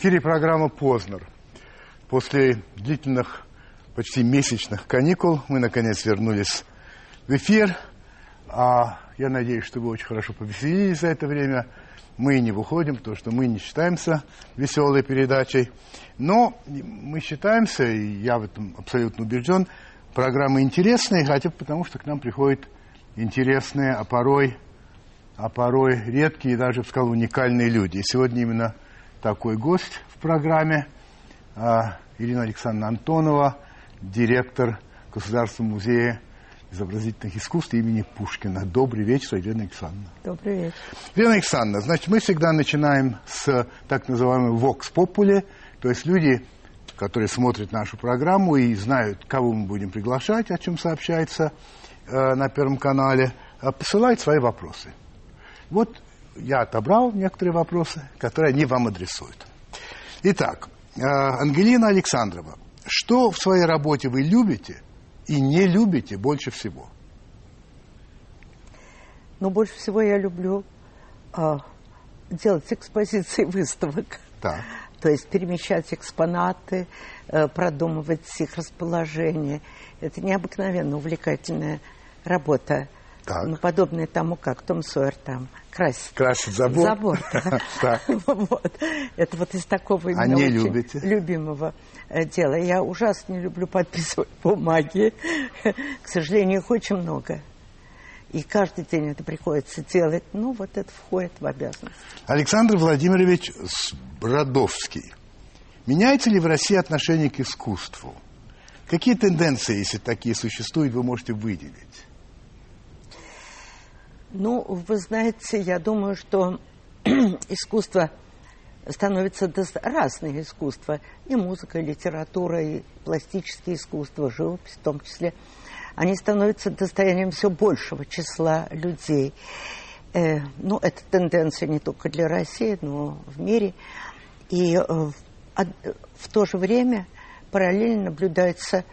Эфире программа «Познер». После длительных, почти месячных каникул мы, наконец, вернулись в эфир. А я надеюсь, что вы очень хорошо повеселились за это время. Мы не выходим, потому что мы не считаемся веселой передачей. Но мы считаемся, и я в этом абсолютно убежден, программы интересные, хотя потому что к нам приходят интересные, а порой, а порой редкие, даже, я бы сказал, уникальные люди. И сегодня именно такой гость в программе а, Ирина Александровна Антонова, директор Государственного музея изобразительных искусств имени Пушкина. Добрый вечер, Елена Александровна. Добрый вечер. Елена Александровна, значит, мы всегда начинаем с так называемой «вокс попули», то есть люди, которые смотрят нашу программу и знают, кого мы будем приглашать, о чем сообщается э, на Первом канале, э, посылают свои вопросы. Вот я отобрал некоторые вопросы, которые они вам адресуют. Итак, э, Ангелина Александрова, что в своей работе вы любите и не любите больше всего? Ну, больше всего я люблю а, делать экспозиции выставок. Так. То есть перемещать экспонаты, э, продумывать их расположение. Это необыкновенно увлекательная работа. Так. Ну, подобное тому, как Том Сойер там красит. Красит забор. Забор. Вот. Это вот из такого именно А не очень любите? любимого э, дела. Я ужасно не люблю подписывать бумаги. К сожалению, их очень много. И каждый день это приходится делать. Ну, вот это входит в обязанность. Александр Владимирович Бродовский. Меняется ли в России отношение к искусству? Какие тенденции, если такие существуют, вы можете выделить? Ну, вы знаете, я думаю, что искусство становится разные искусства. И музыка, и литература, и пластические искусства, живопись в том числе. Они становятся достоянием все большего числа людей. Э, ну, это тенденция не только для России, но в мире. И э, в то же время параллельно наблюдается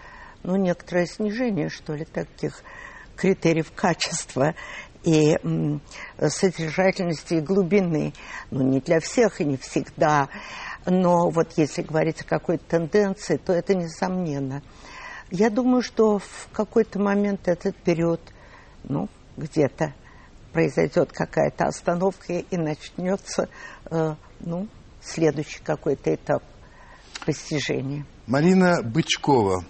ну, некоторое снижение, что ли, таких критериев качества и содержательности и глубины. Ну, не для всех и не всегда. Но вот если говорить о какой-то тенденции, то это несомненно. Я думаю, что в какой-то момент этот период, ну, где-то произойдет какая-то остановка и начнется, э, ну, следующий какой-то этап постижения. Марина Бычкова.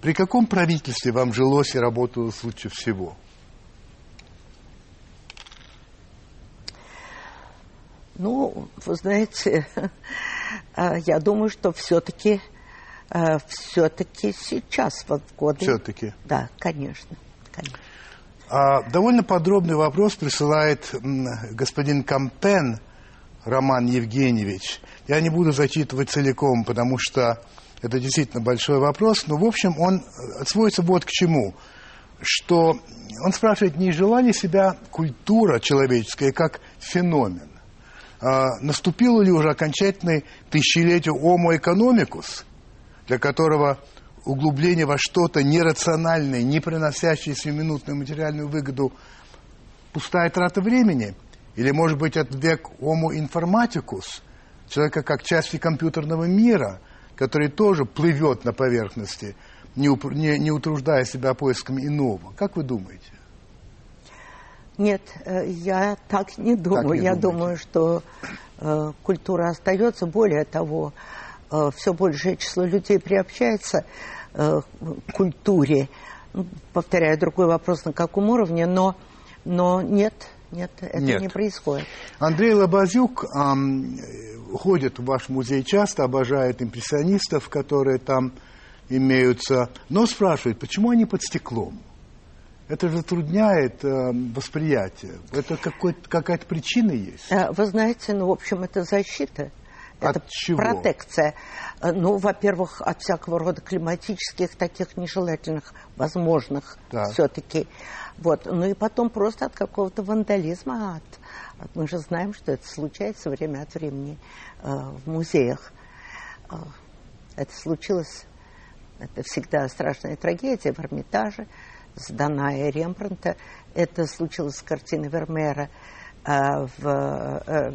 При каком правительстве вам жилось и работалось лучше всего? Ну, вы знаете, а, я думаю, что все-таки все-таки сейчас, вот в годы... Все-таки. Да, конечно, конечно. А, довольно подробный вопрос присылает господин Кампен Роман Евгеньевич. Я не буду зачитывать целиком, потому что это действительно большой вопрос, но, в общем, он э, сводится вот к чему. Что он спрашивает, не жила ли себя культура человеческая как феномен? А, наступило ли уже окончательное тысячелетие Homo economicus, для которого углубление во что-то нерациональное, не приносящее сиюминутную материальную выгоду, пустая трата времени? Или, может быть, это век Homo informaticus, человека как части компьютерного мира, который тоже плывет на поверхности, не, не- не утруждая себя поисками иного? Как вы думаете? Нет, э, я так не думаю. не я думаете? думаю, что э, культура остается. Более того, э, все большее число людей приобщается э, к культуре. Ну, повторяю, другой вопрос, на каком уровне, но, но нет, нет, это Нет. не происходит. Андрей Лобазюк ам, э, ходит в ваш музей часто, обожает импрессионистов, которые там имеются, но спрашивает, почему они под стеклом? Это затрудняет эм, восприятие. Это какая-то причина есть? Э, Вы знаете, ну, в общем, это защита. От это чего? протекция. Э, Ну, во-первых, от всякого рода климатических, таких нежелательных, возможных Так. все-таки. Вот. Ну и потом просто от какого-то вандализма. От, от- мы же знаем, что это случается время от времени э, в музеях. Э, это случилось, это всегда страшная трагедия в Эрмитаже с Даная Рембранта. Это случилось с картиной Вермеера а в э,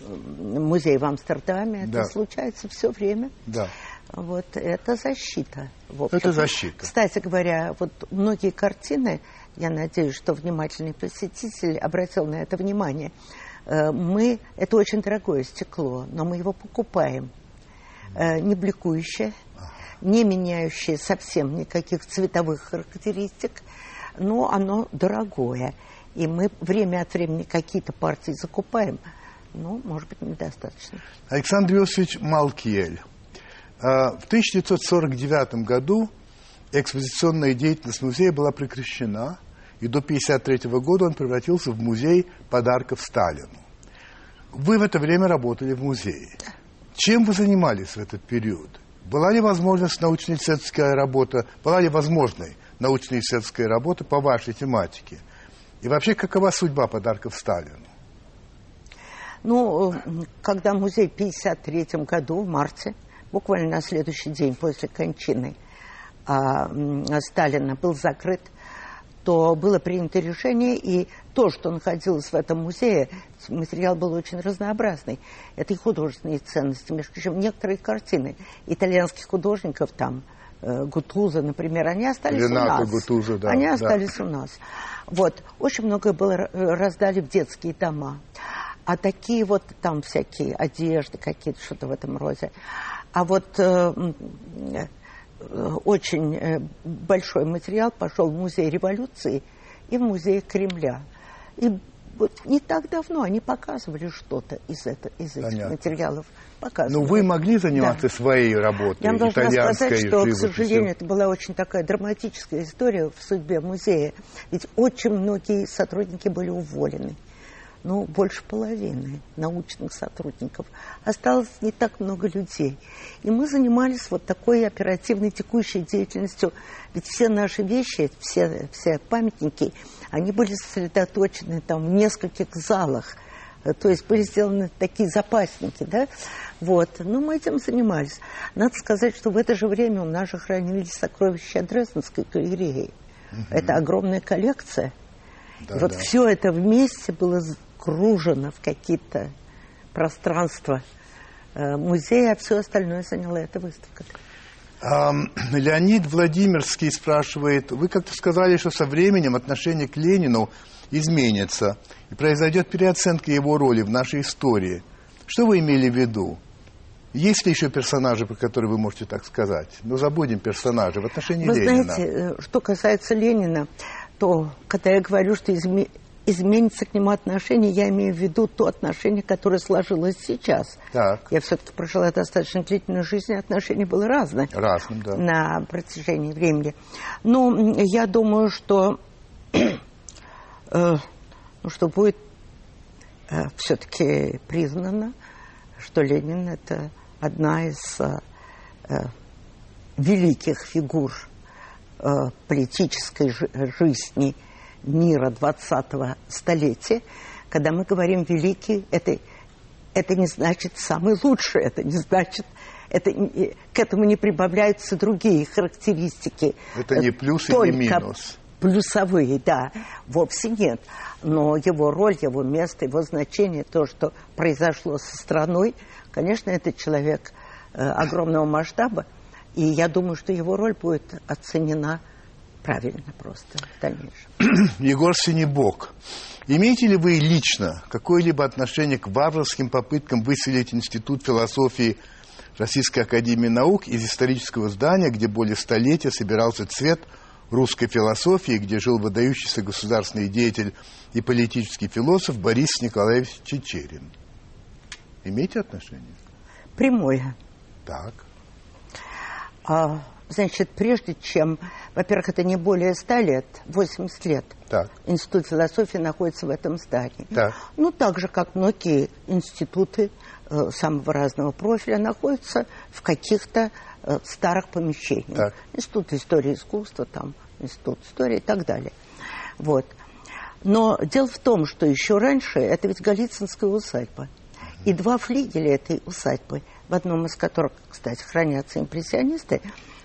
музее в Амстердаме. Да. Это случается все время. Да. Вот это защита. в общем. Это защита. Кстати говоря, вот многие картины, я надеюсь, что внимательный посетитель обратил на это внимание. Э, Мы, это очень дорогое стекло, но мы его покупаем. Э, Не бликующее, не меняющее совсем никаких цветовых характеристик, но оно дорогое. И мы время от времени какие-то партии закупаем, но, может быть, недостаточно. Александр Иосифович Малкиель. А, В 1949 году экспозиционная деятельность музея была прекращена, и до 1953 года он превратился в музей подарков Сталину. Вы в это время работали в музее. Чем вы занимались в этот период? Была ли возможность научно-исследовательская работа, была ли возможной научно-исследовательская работа по вашей тематике? И вообще, какова судьба подарков Сталину? Ну, когда музей в 1953 году, в марте, буквально на следующий день после кончины а, Сталина был закрыт, то было принято решение, и то, что находилось в этом музее, материал был очень разнообразный. Это и художественные ценности, между прочим, некоторые картины итальянских художников там, э, Гутуза, например, они остались Ренато у нас. Гутузо, да, Они да. остались у нас. Вот. Очень многое было ра- раздали в детские дома. А такие вот там всякие одежды какие-то, что-то в этом роде. А вот э, э, очень э, большой материал пошел в музей революции и в музей Кремля. И вот не так давно они показывали что-то из, это, из этих Понятно. материалов. Показывали. Ну, вы могли заниматься Да. своей работой, Я должна сказать, что, к живописью? сожалению, это была очень такая драматическая история в судьбе музея. Ведь очень многие сотрудники были уволены. Ну, больше половины научных сотрудников. Осталось не так много людей. И мы занимались вот такой оперативной текущей деятельностью. Ведь все наши вещи, все, все памятники, они были сосредоточены там в нескольких залах. То есть были сделаны такие запасники, да? Вот. Ну, мы этим занимались. Надо сказать, что в это же время у нас же хранились сокровища Дрезденской галереи. Это огромная коллекция. Да, И вот да. все это вместе было загружено в какие-то пространства э, музея, а все остальное заняла эта выставка. Леонид Владимирский спрашивает, вы как-то сказали, что со временем отношение к Ленину изменится и произойдет переоценка его роли в нашей истории. Что вы имели в виду? Есть ли еще персонажи, про которые вы можете так сказать? Ну, забудем персонажи в отношении Вы Ленина. знаете, э, что касается Ленина, то когда я говорю, что изме- изменится к нему отношение, я имею в виду то отношение, которое сложилось сейчас. Так, Я все-таки прожила достаточно длительную жизнь, и отношение было разное разным, да. на протяжении времени. Но м, я думаю, что, э, ну, что будет все-таки признано, что Ленин это одна из э, э, великих фигур э, политической жи- жизни мира 20-го столетия. Когда мы говорим «великий», это, это не значит «самый лучший», это не значит... Это, не- к этому не прибавляются другие характеристики. Это не Э, плюс и не минус. Плюсовые, да, вовсе нет. Но его роль, его место, его значение, то, что произошло со страной, конечно, это человек э, огромного масштаба, и я думаю, что его роль будет оценена правильно просто в дальнейшем. Егор Синебок. Имеете ли вы лично какое-либо отношение к варварским попыткам выселить Институт философии Российской Академии Наук из исторического здания, где более столетия собирался цвет русской философии, где жил выдающийся государственный деятель и политический философ Борис Николаевич Чечерин? Имеете отношение? Прямое. Так. А, значит, прежде чем, во-первых, это не более 100 лет, 80 лет, Так. Институт философии находится в этом здании. Так. Ну, так же, как многие институты э, самого разного профиля находятся в каких-то э, старых помещениях. Так. Институт истории искусства, там, институт истории и так далее. Вот. Но дело в том, что еще раньше это ведь Голицынская усадьба. И два флигеля этой усадьбы, в одном из которых, кстати, хранятся импрессионисты,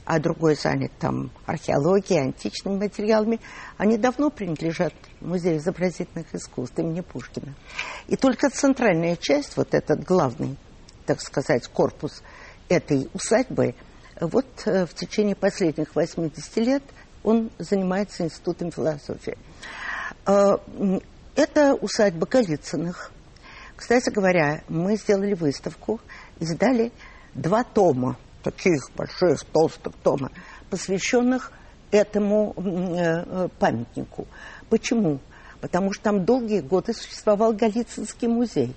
а другой занят там археологией, античными материалами, они давно принадлежат Музею изобразительных искусств имени Пушкина. И только центральная часть, вот этот главный, так сказать, корпус этой усадьбы, вот э, в течение последних 80 лет он занимается институтом философии. Э, это усадьба Голицыных. Кстати говоря, мы сделали выставку, издали два тома таких больших, толстых тома, посвященных этому э, памятнику. Почему? Потому что там долгие годы существовал Голицынский музей.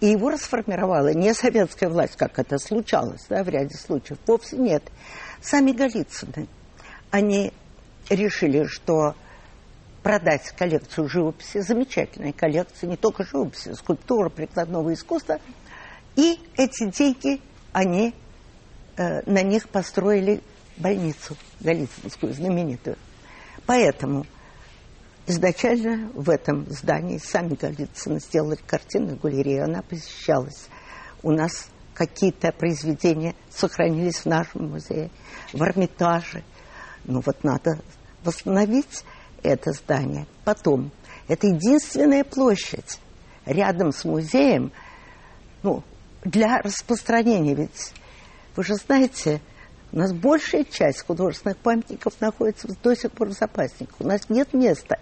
И его расформировала не советская власть, как это случалось да, в ряде случаев. Вовсе нет. Сами Голицыны. Они решили, что продать коллекцию живописи, замечательная коллекция, не только живописи, скульптура, прикладного искусства. И эти деньги они Э, на них построили больницу Голицынскую, знаменитую. Поэтому изначально в этом здании сами Голицыны сделали картинную галерею, она посещалась. У нас какие-то произведения сохранились в нашем музее, в Эрмитаже. Ну вот надо восстановить это здание. Потом, это единственная площадь рядом с музеем, ну, для распространения, ведь вы же знаете, у нас большая часть художественных памятников находится до сих пор в запасниках. У нас нет места.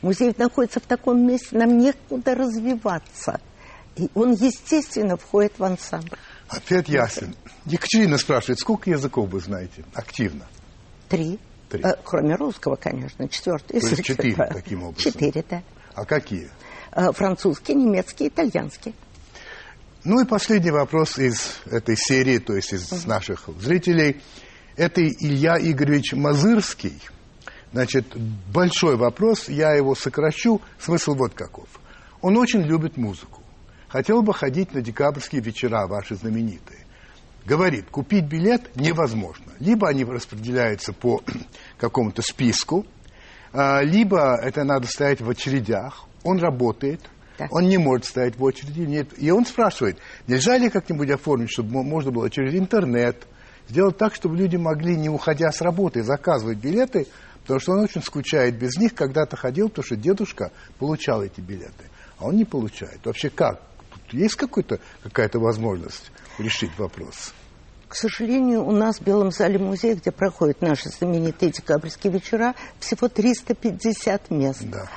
Музей находится в таком месте, нам некуда развиваться. И он, естественно, входит в ансамбль. Ответ ясен. Екатерина спрашивает, сколько языков вы знаете активно? Три. Три. Э, кроме русского, конечно. Четвертый. То есть четыре, таким образом? Четыре, да. А какие? Э, французский, немецкий, итальянский. Ну и последний вопрос из этой серии, то есть из наших зрителей. Это Илья Игоревич Мазырский. Значит, большой вопрос, я его сокращу. Смысл вот каков. Он очень любит музыку. Хотел бы ходить на декабрьские вечера, ваши знаменитые. Говорит, купить билет невозможно. Либо они распределяются по какому-то списку, а, либо это надо стоять в очередях. Он работает – так. Он не может стоять в очереди. Нет. И он спрашивает, нельзя ли как-нибудь оформить, чтобы можно было через интернет сделать так, чтобы люди могли, не уходя с работы, заказывать билеты, потому что он очень скучает без них. Когда-то ходил, потому что дедушка получал эти билеты, а он не получает. Вообще как? Тут есть какая-то возможность решить вопрос? К сожалению, у нас в Белом зале музея, где проходят наши знаменитые декабрьские вечера, всего 350 мест. Да.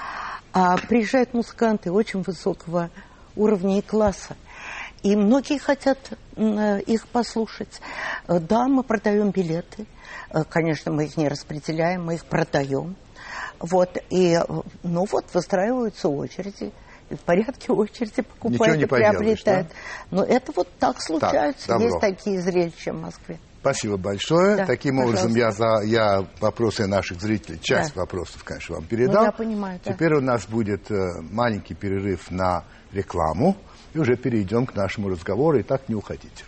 А приезжают музыканты очень высокого уровня и класса. И многие хотят их послушать. Э, да, мы продаем билеты. Э, конечно, мы их не распределяем, мы их продаем. Вот, и, э, ну вот, выстраиваются очереди. И в порядке очереди покупают и приобретают. Да? Но это вот так случается. Так, Есть такие зрелища в Москве. Спасибо большое. Да, Таким пожалуйста. образом, я, за, я вопросы наших зрителей, часть да. вопросов, конечно, вам передал. Ну, я понимаю, да. Теперь у нас будет э, маленький перерыв на рекламу, и уже перейдем к нашему разговору, и так не уходите.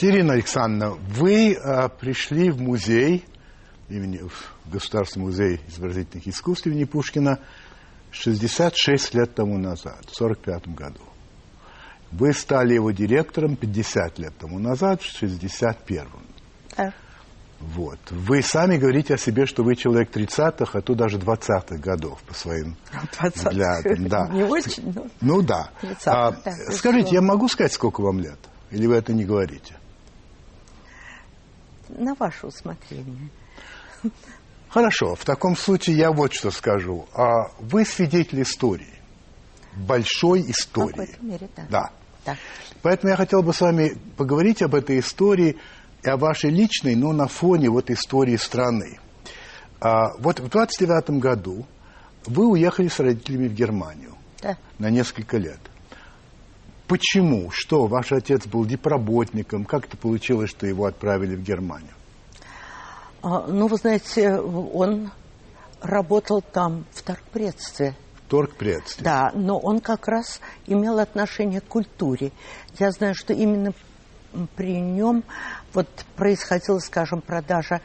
Ирина Александровна, вы э, пришли в музей, имени, в Государственный музей изобразительных искусств имени Пушкина 66 лет тому назад, в 1945 году. Вы стали его директором 50 лет тому назад, в 61-м. Да. Вот. Вы сами говорите о себе, что вы человек 30-х, а то даже 20-х годов по своим 20 взглядам. Да. Не очень, но... Ну да. А, да скажите, я могу сказать, сколько вам лет? Или вы это не говорите? На ваше усмотрение. Хорошо, в таком случае я вот что скажу. А вы свидетель истории, большой истории. В какой-то мере, да. Да. Да. Поэтому я хотел бы с вами поговорить об этой истории и о вашей личной, но на фоне вот истории страны. А, вот в 29 году вы уехали с родителями в Германию да. на несколько лет. Почему? Что? Ваш отец был дипработником. Как это получилось, что его отправили в Германию? А, ну, вы знаете, он работал там в торгпредстве торгпредстве. Да, но он как раз имел отношение к культуре. Я знаю, что именно при нем вот происходила, скажем, продажа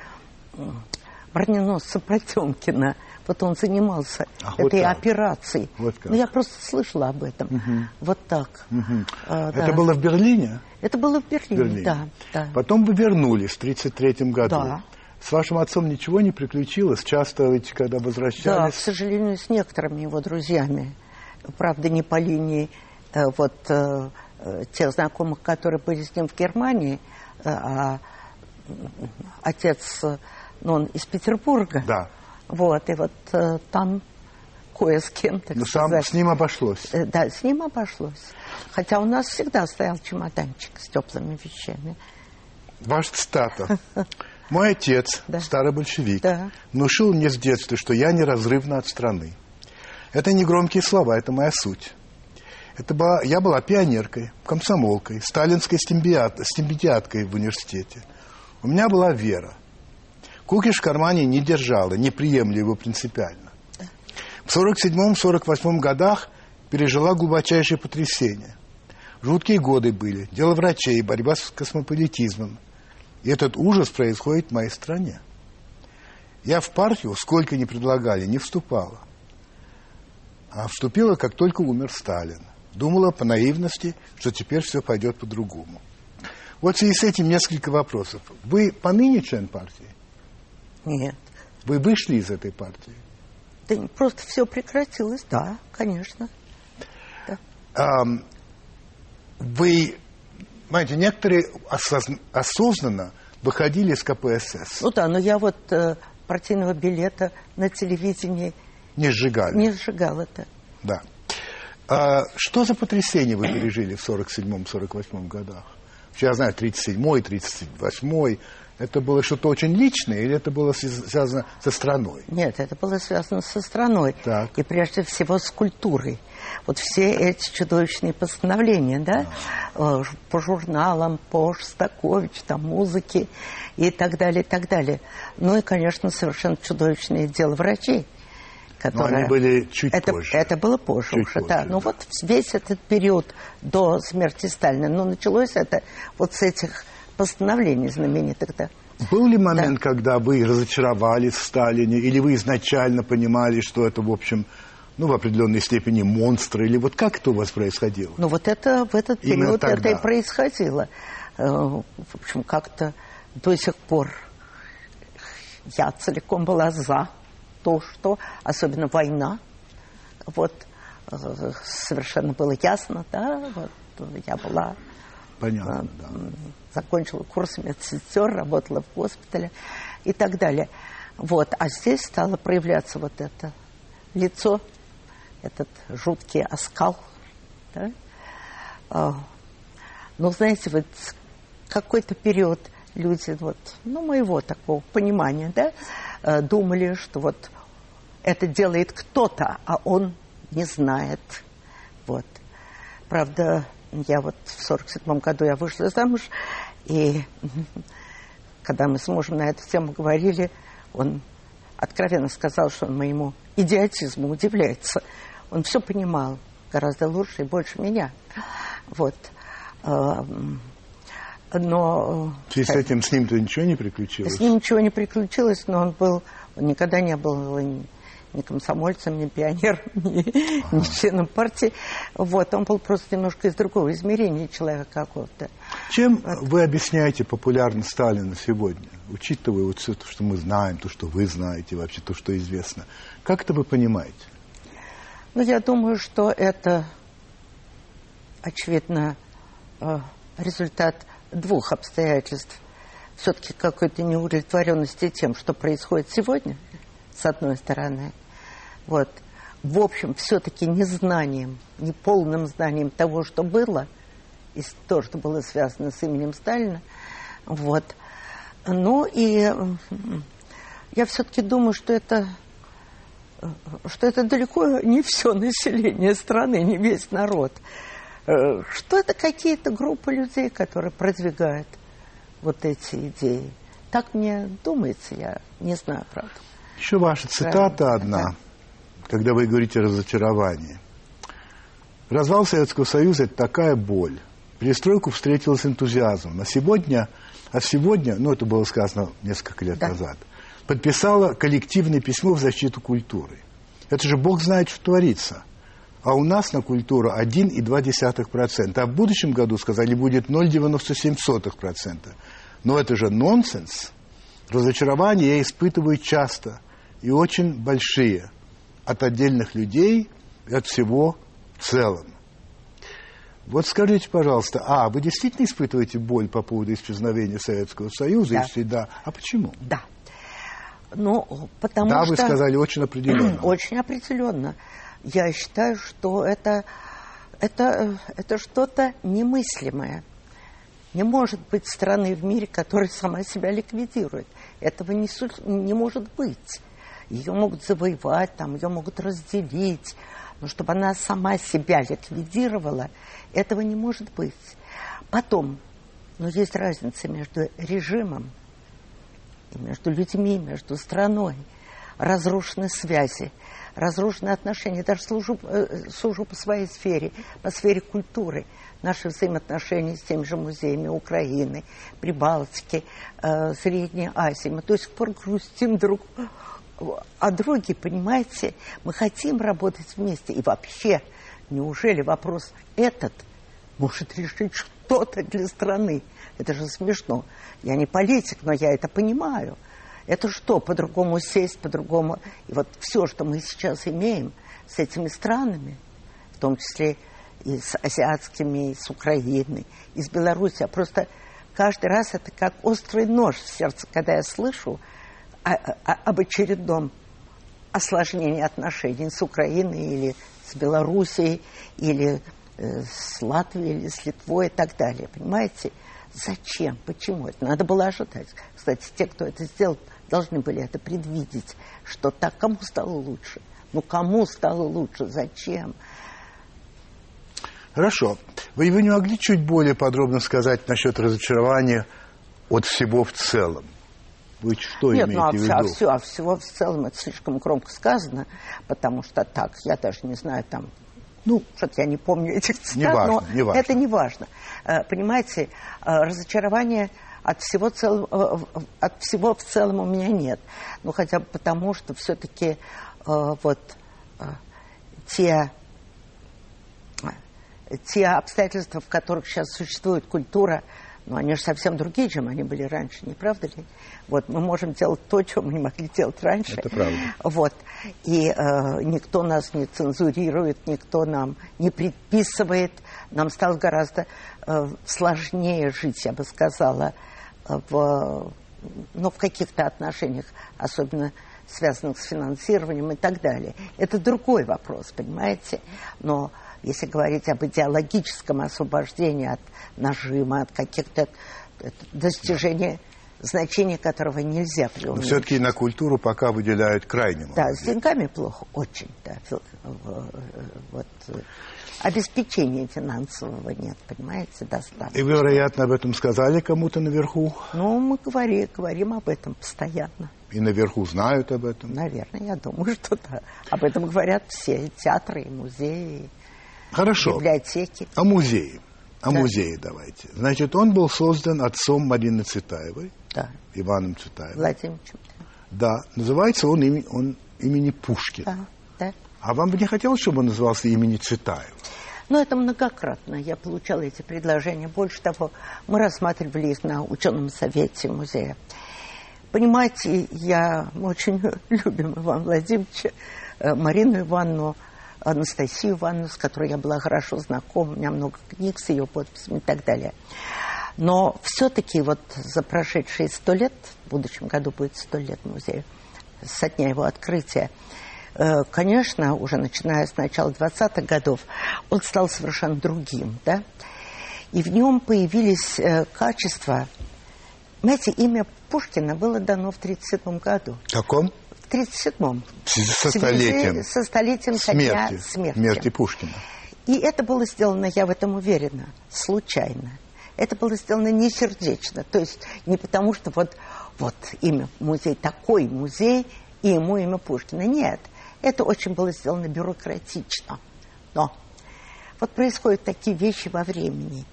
броненосца Потемкина Вот он занимался вот этой так. операцией. Вот как. Ну, я просто слышала об этом. Вот так. А, да. Это было в Берлине? Это было в Берлине, Берлине. да. да. Потом вы вернулись в 1933 году. Да. С вашим отцом ничего не приключилось? Часто ведь, когда Да, возвращались... к сожалению, с некоторыми его друзьями. Правда, не по линии э, вот э, э, тех знакомых, которые были с ним в Германии, а отец, ну, он из Петербурга. Да. Вот, и вот там кое с кем, так Но сам сказать. с ним обошлось. Да, с ним обошлось. Хотя у нас всегда стоял чемоданчик с теплыми вещами. Ваша цитата. Мой отец, Да. старый большевик, Да. внушил мне с детства, что я неразрывна от страны. Это не громкие слова, это моя суть. Это была, я была пионеркой, комсомолкой, сталинской стимбиат- стипендиаткой в университете. У меня была вера. Кукиш в кармане не держала, не приемля его принципиально. В 47-48 годах пережила глубочайшее потрясение. Жуткие годы были, дело врачей, борьба с космополитизмом. И этот ужас происходит в моей стране. Я в партию, сколько ни предлагали, не вступала. А вступила, как только умер Сталин. Думала по наивности, что теперь все пойдет по-другому. Вот в связи с этим несколько вопросов. Вы поныне член партии? Нет. Вы вышли из этой партии? Да не- просто все прекратилось, да, конечно. Ам, вы, знаете, некоторые осозн- осознанно выходили из КПСС, Ну да, но я вот э, партийного билета на телевидении не сжигали. не сжигал это. Да. А что за потрясение вы пережили в 47-48 годах? Я знаю, 37-й, 38-й. Это было что-то очень личное или это было связ- связано со страной? Нет, это было связано со страной. Так. И прежде всего с культурой. Вот все эти чудовищные постановления, да, э, ж- по журналам, по Шостаковичу, там, музыке и так далее, и так далее. Ну и, конечно, совершенно чудовищное дело врачей. Но Которое... они были чуть это, позже. Это было позже Чуть уже, позже, да. Ну да. вот весь этот период до смерти Сталина, но началось это вот с этих постановлений знаменитых, да. Был ли момент, когда вы разочаровались в Сталине, или вы изначально понимали, что это, в общем, ну, в определенной степени монстр, или вот как это у вас происходило? Ну вот это в этот Именно период это тогда. и происходило. Э, В общем, как-то до сих пор я целиком была за то, что, особенно война, вот э, совершенно было ясно, да, вот я была Понятно, да. закончила курс медсестер, работала в госпитале и так далее. Вот. А здесь стало проявляться вот это лицо, этот жуткий оскал. Да? А, ну, знаете, вот какой-то период люди, вот, ну, моего такого понимания, да, э, думали, что вот это делает кто-то, а он не знает. Вот. Правда, я вот в сорок седьмом году я вышла замуж, и когда мы с мужем на эту тему говорили, он откровенно сказал, что он моему идиотизму удивляется. Он все понимал гораздо лучше и больше меня. Вот. Но В связи с этим с ним-то ничего не приключилось? с ним ничего не приключилось, но он был, он никогда не был ни, ни комсомольцем, ни пионером, ни, ни членом партии. Вот, он был просто немножко из другого измерения человека какого-то. Чем вы объясняете популярность Сталина сегодня, учитывая вот все то, что мы знаем, то, что вы знаете, вообще то, что известно? Как это вы понимаете? Ну, я думаю, что это, очевидно, э, результат двух обстоятельств. Все-таки какой-то неудовлетворенности тем, что происходит сегодня, с одной стороны. Вот. В общем, все-таки незнанием, неполным знанием того, что было, и то, что было связано с именем Сталина. Вот. Ну и я все-таки думаю, что это что это далеко не все население страны, не весь народ. Э, Что это какие-то группы людей, которые продвигают вот эти идеи. Так мне думается, я не знаю, правда. Еще ваша цитата Правильно, одна, да. когда вы говорите о разочаровании. Развал Советского Союза – это такая боль. Перестройку встретила с энтузиазмом. А сегодня, а сегодня, ну это было сказано несколько лет Да. назад, подписала коллективное письмо в защиту культуры. Это же Бог знает, что творится. А у нас на культуру 1,2%. А в будущем году, сказали, будет 0,97%. Но это же нонсенс. Разочарования я испытываю часто и очень большие от отдельных людей и от всего в целом. Вот скажите, пожалуйста, а вы действительно испытываете боль по поводу исчезновения Советского Союза? Да. Если да, а почему? Да. Ну, потому да, что... вы сказали очень определенно. Очень определенно. Я считаю, что это, это, это что-то немыслимое. Не может быть страны в мире, которая сама себя ликвидирует. Этого не, не может быть. Ее могут завоевать, там, ее могут разделить. Но чтобы она сама себя ликвидировала, этого не может быть. Потом, но есть разница между режимом между людьми, между страной. Разрушены связи, разрушены отношения. Даже служу, э, сужу по своей сфере, по сфере культуры. Наши взаимоотношения с теми же музеями Украины, Прибалтики, э, Средней Азии. Мы до сих пор грустим друг о друге, понимаете? Мы хотим работать вместе. И вообще, неужели вопрос этот может решить что-то для страны? Это же смешно. Я не политик, но я это понимаю. Это что, по-другому сесть, по-другому... И вот все, что мы сейчас имеем с этими странами, в том числе и с азиатскими, и с Украиной, и с Беларусью, а просто каждый раз это как острый нож в сердце, когда я слышу об очередном осложнении отношений с Украиной или с Белоруссией, или э, с Латвией, или с Литвой и так далее. Понимаете? Зачем? Почему? Это надо было ожидать. Кстати, те, кто это сделал, должны были это предвидеть, что так кому стало лучше. Ну, кому стало лучше? Зачем? Хорошо. Вы, вы не могли чуть более подробно сказать насчет разочарования от всего в целом? Вы что Нет, имеете ну, а, в виду? а, все, а всего в целом это слишком громко сказано, потому что так, я даже не знаю, там, ну, что-то я не помню этих цитат, Неважно, но неважно. это не важно. Э, Понимаете, э, разочарование от всего, цел, э, от всего в целом у меня нет. Ну, хотя бы потому, что все-таки вот те те обстоятельства, в которых сейчас существует культура, ну, они же совсем другие, чем они были раньше, не правда ли? Вот, мы можем делать то, чего мы не могли делать раньше. Это правда. Вот. И э, никто нас не цензурирует, никто нам не предписывает. Нам стало гораздо э, сложнее жить, я бы сказала, э, в, ну, в каких-то отношениях, особенно связанных с финансированием и так далее. Это другой вопрос, понимаете? Но если говорить об идеологическом освобождении от нажима, от каких-то э, достижений, значения которого нельзя Но преуменьшить. все-таки на культуру пока выделяют крайне мало. Да, с деньгами плохо, очень, да. Вот, э, обеспечения финансового нет, понимаете, достаточно. И вы, вероятно, об этом сказали кому-то наверху, Ну, мы говори, говорим об этом постоянно. и наверху знают об этом. Наверное, я думаю, что да. Об этом говорят все, и театры, и музеи, Хорошо. библиотеки. О музее. О Да. музее давайте. Значит, он был создан отцом Марины Цветаевой, Да, Иваном Цветаевым. Владимировичем. Да, называется он, ими- он имени Пушкина. Да, да. А вам бы не хотелось, чтобы он назывался имени Цветаева? Но это многократно. Я получала эти предложения. Больше того, мы рассматривали их на ученом совете музея. Понимаете, я мы очень любим Ивана Владимировича, э, Марину Ивановну, Анастасию Ивановну, с которой я была хорошо знакома. У меня много книг с ее подписями и так далее. Но все-таки вот за прошедшие сто лет, в будущем году будет сто лет музею, со дня его открытия, э, конечно, уже начиная с начала 20-х годов, он стал совершенно другим, да, и в нем появились э, качества. Знаете, имя Пушкина было дано в 1937 году. В каком? В 1937-м. Со столетием Со столетием ко дня смерти, смерти. смерти Пушкина. И это было сделано, я в этом уверена, случайно. Это было сделано не сердечно. То есть не потому, что вот, вот имя музей, такой музей, и ему имя Пушкина. Нет, это очень было сделано бюрократично. Но вот происходят такие вещи во времени.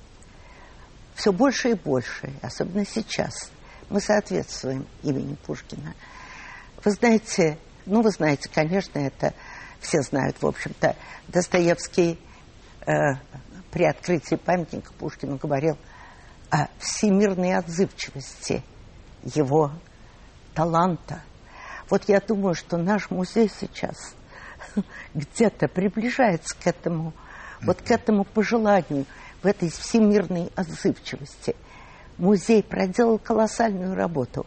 Все больше и больше, особенно сейчас, мы соответствуем имени Пушкина. Вы знаете, ну, вы знаете, конечно, это все знают, в общем-то, Достоевский э, при открытии памятника Пушкину говорил о всемирной отзывчивости его таланта. Вот я думаю, что наш музей сейчас где-то приближается к этому, вот к этому пожеланию, в этой всемирной отзывчивости. Музей проделал колоссальную работу.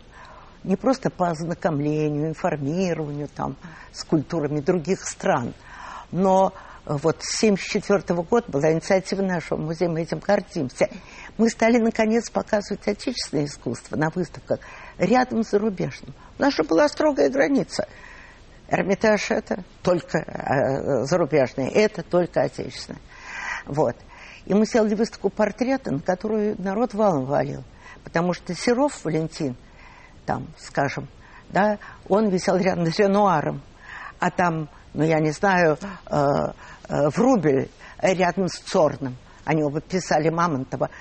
Не просто по ознакомлению, информированию там, с культурами других стран, но вот с 1974 года была инициатива нашего музея, мы этим гордимся. Мы стали, наконец, показывать отечественное искусство на выставках рядом с зарубежным. У нас же была строгая граница. Эрмитаж – это только э, зарубежное, это только отечественное. Вот. И мы сделали выставку портрета, на которую народ валом валил. Потому что Серов Валентин, там, скажем, да, он висел рядом с Ренуаром. А там, ну, я не знаю, э, э, Врубель рядом с Цорным. Они оба писали Мамонтова.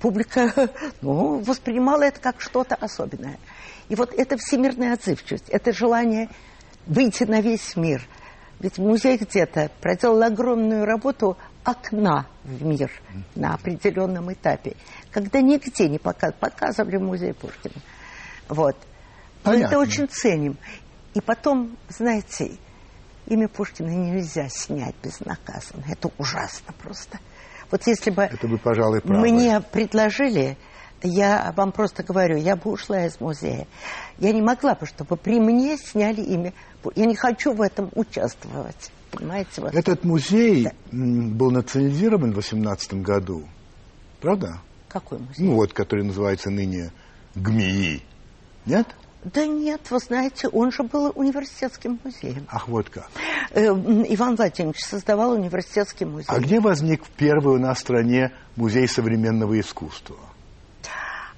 Публика, ну, воспринимала это как что-то особенное. И вот это всемирная отзывчивость, это желание выйти на весь мир. Ведь музей где-то проделал огромную работу окна в мир на определенном этапе, когда нигде не показывали, показывали музей Пушкина. Вот. Мы это очень ценим. И потом, знаете, имя Пушкина нельзя снять безнаказанно. Это ужасно просто. Вот если бы, это бы пожалуй, правы. мне предложили, я вам просто говорю, я бы ушла из музея. Я не могла бы, чтобы при мне сняли имя. Я не хочу в этом участвовать понимаете? Вот. Этот музей да. был национализирован в 18 году, правда? Какой музей? Ну вот, который называется ныне ГМИИ. Нет? Да нет, вы знаете, он же был университетским музеем. Ах, вот как. Э, Иван Владимирович создавал университетский музей. А где возник первый у нас в стране музей современного искусства?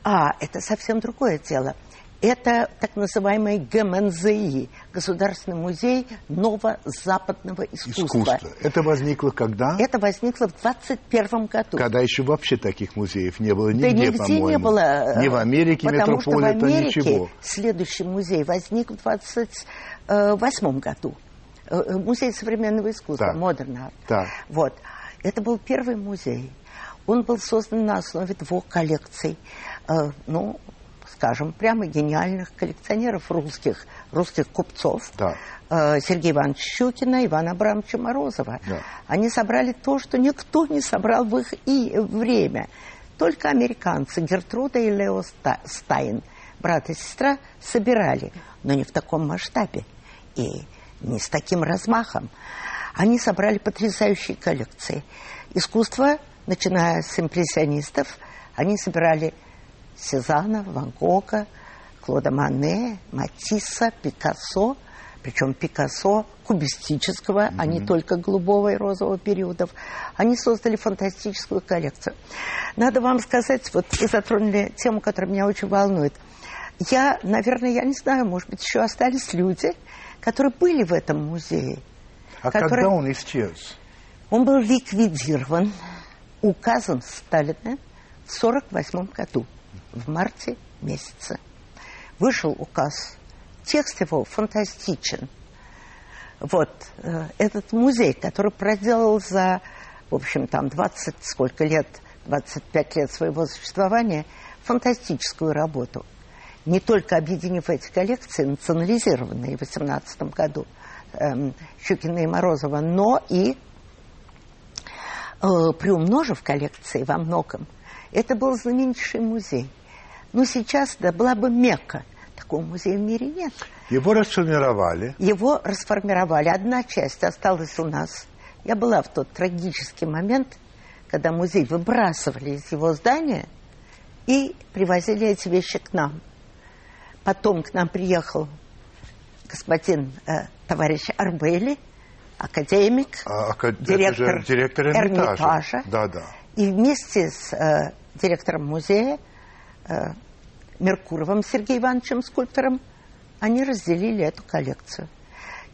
А, это совсем другое дело. Это так называемый ГМНЗИ, Государственный музей ново-западного искусства. Искусство. Это возникло когда? Это возникло в 21 году. Когда еще вообще таких музеев не было нигде, да нигде не было. Ни в Америке, потому что в Америке ничего. следующий музей возник в 28 году. Э, э, музей современного искусства, Modern Art. Вот. Это был первый музей. Он был создан на основе двух коллекций. Э, ну, скажем, прямо гениальных коллекционеров русских, русских купцов. Да. Э, Сергея Ивановича Щукина, Ивана Абрамовича Морозова. Да. Они собрали то, что никто не собрал в их и время. Только американцы, Гертруда и Лео Стайн, брат и сестра, собирали, но не в таком масштабе и не с таким размахом. Они собрали потрясающие коллекции. Искусство, начиная с импрессионистов, они собирали Сезана, Ван Гога, Клода Мане, Матисса, Пикассо, причем Пикассо кубистического, mm-hmm. а не только голубого и розового периодов. Они создали фантастическую коллекцию. Надо вам сказать, вот вы затронули тему, которая меня очень волнует. Я, наверное, я не знаю, может быть, еще остались люди, которые были в этом музее. А которые... когда он исчез? Он был ликвидирован указом Сталина в 1948 году в марте месяце. Вышел указ. Текст его фантастичен. Вот э, этот музей, который проделал за, в общем, там 20 сколько лет, 25 лет своего существования, фантастическую работу. Не только объединив эти коллекции, национализированные в 18 году эм, Щукина и Морозова, но и э, приумножив коллекции во многом. Это был знаменитейший музей. Ну, сейчас, да, была бы Мекка. Такого музея в мире нет. Его расформировали. Его расформировали. Одна часть осталась у нас. Я была в тот трагический момент, когда музей выбрасывали из его здания и привозили эти вещи к нам. Потом к нам приехал господин э, товарищ Арбели, академик, а, акад... директор, директор Эрмитажа. Эрмитажа. Да, да. И вместе с э, директором музея э, Меркуровым Сергеем Ивановичем, скульптором, они разделили эту коллекцию.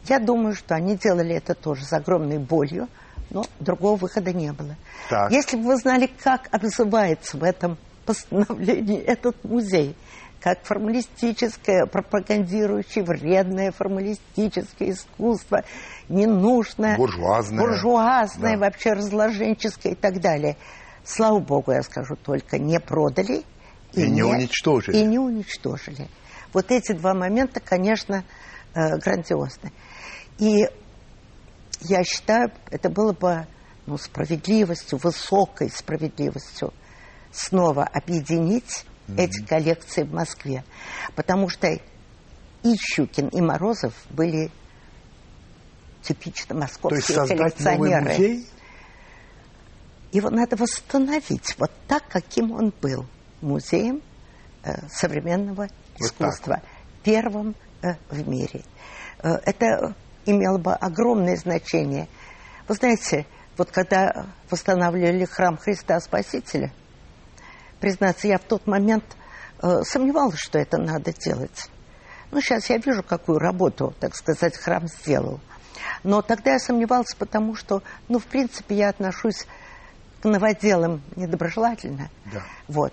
Я думаю, что они делали это тоже с огромной болью, но другого выхода не было. Так. Если бы вы знали, как обзывается в этом постановлении этот музей, как формалистическое, пропагандирующее вредное формалистическое искусство, ненужное, буржуазное, буржуазное да. вообще разложенческое и так далее. Слава богу, я скажу только, не продали и, и не, не уничтожили. И не уничтожили. Вот эти два момента, конечно, э, грандиозны. И я считаю, это было бы ну, справедливостью, высокой справедливостью снова объединить mm-hmm. эти коллекции в Москве. Потому что и Щукин, и Морозов были типично московские То есть коллекционеры. Новый музей? Его надо восстановить вот так, каким он был. Музеем э, современного вот искусства. Так. Первым э, в мире. Э, это имело бы огромное значение. Вы знаете, вот когда восстанавливали храм Христа Спасителя, признаться, я в тот момент э, сомневалась, что это надо делать. Ну, сейчас я вижу, какую работу, так сказать, храм сделал. Но тогда я сомневалась, потому что, ну, в принципе, я отношусь к новоделам недоброжелательно. Да. Вот.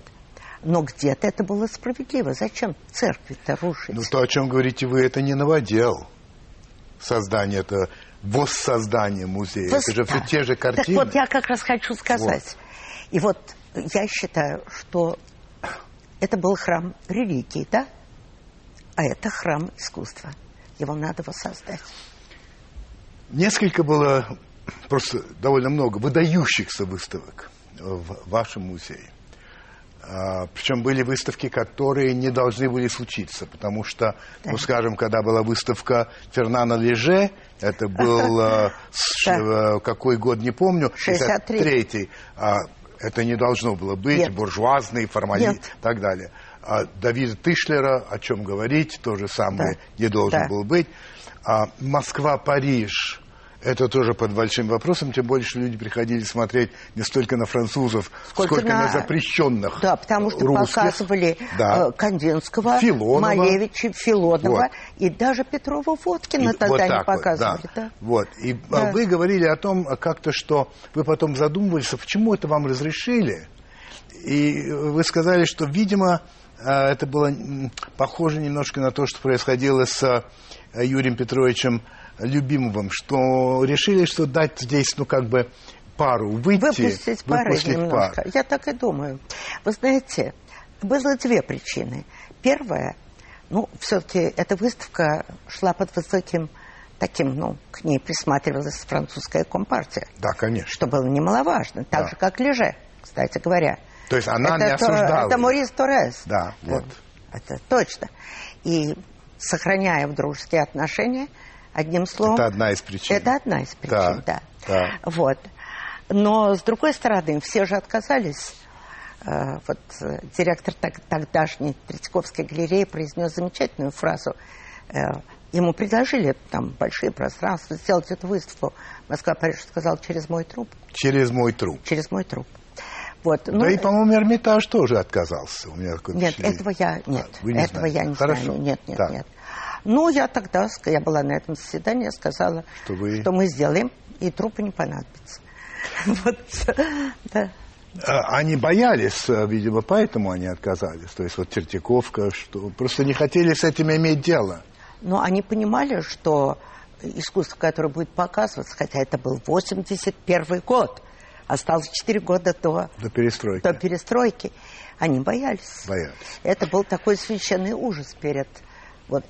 Но где-то это было справедливо. Зачем церкви-то рушить? Ну, то, о чем говорите вы, это не новодел. Создание, это воссоздание музея. Вос... Это же все те же картины. Так вот, я как раз хочу сказать. Вот. И вот я считаю, что это был храм религии, да? А это храм искусства. Его надо воссоздать. Несколько было, просто довольно много выдающихся выставок в вашем музее. А, причем были выставки, которые не должны были случиться, потому что, да. ну, скажем, когда была выставка Фернана Леже, это был а, да. какой год, не помню, 63-й. А, это не должно было быть, Нет. буржуазный, формалист и так далее. А Давида Тышлера, о чем говорить, то же самое да. не должен да. был быть. А Москва-Париж, это тоже под большим вопросом, тем более, что люди приходили смотреть не столько на французов, сколько, сколько на... на запрещенных Да, потому что русских. показывали да. Э, Кандинского, Филонова. Малевича, Филонова вот. и даже Петрова Водкина и, тогда вот не показывали. Вот, да. Да. Вот. И да. вы говорили о том как-то, что вы потом задумывались, а почему это вам разрешили? И вы сказали, что, видимо, э, это было похоже немножко на то, что происходило с э, Юрием Петровичем Любимовым, что решили, что дать здесь, ну, как бы пару выйти. Выпустить пары немножко. Пар. Я так и думаю. Вы знаете, было две причины. Первая, ну, все-таки эта выставка шла под высоким таким, ну, к ней присматривалась французская компартия. Да, конечно. Что было немаловажно. Так да. же, как Леже, кстати говоря. То есть она это, не осуждала. Это Морис Торрес. Да, вот. Это точно. И сохраняя дружеские отношения, Одним словом... Это одна из причин. Это одна из причин, да. да. да. Вот. Но, с другой стороны, все же отказались. Э, вот э, директор тогдашней Третьяковской галереи произнес замечательную фразу. Э, ему предложили там большие пространства сделать эту выставку. Москва, Париж сказал, через мой труп. Через мой труп. Через мой труп. Вот. Да ну, и, по-моему, Эрмитаж тоже отказался. У меня такое нет, этого я, нет, а, не этого знаете. я не Хорошо. знаю. Нет, нет, так. нет. Ну, я тогда, я была на этом заседании, я сказала, что, вы... что мы сделаем, и трупы не понадобятся. Вот, да. А, они боялись, э, видимо, поэтому они отказались. То есть вот Тертьяковка, что просто не хотели с этим иметь дело. Но они понимали, что искусство, которое будет показываться, хотя это был 81 год, осталось 4 года до, до перестройки. До перестройки. Они боялись. Боялись. Это был такой священный ужас перед вот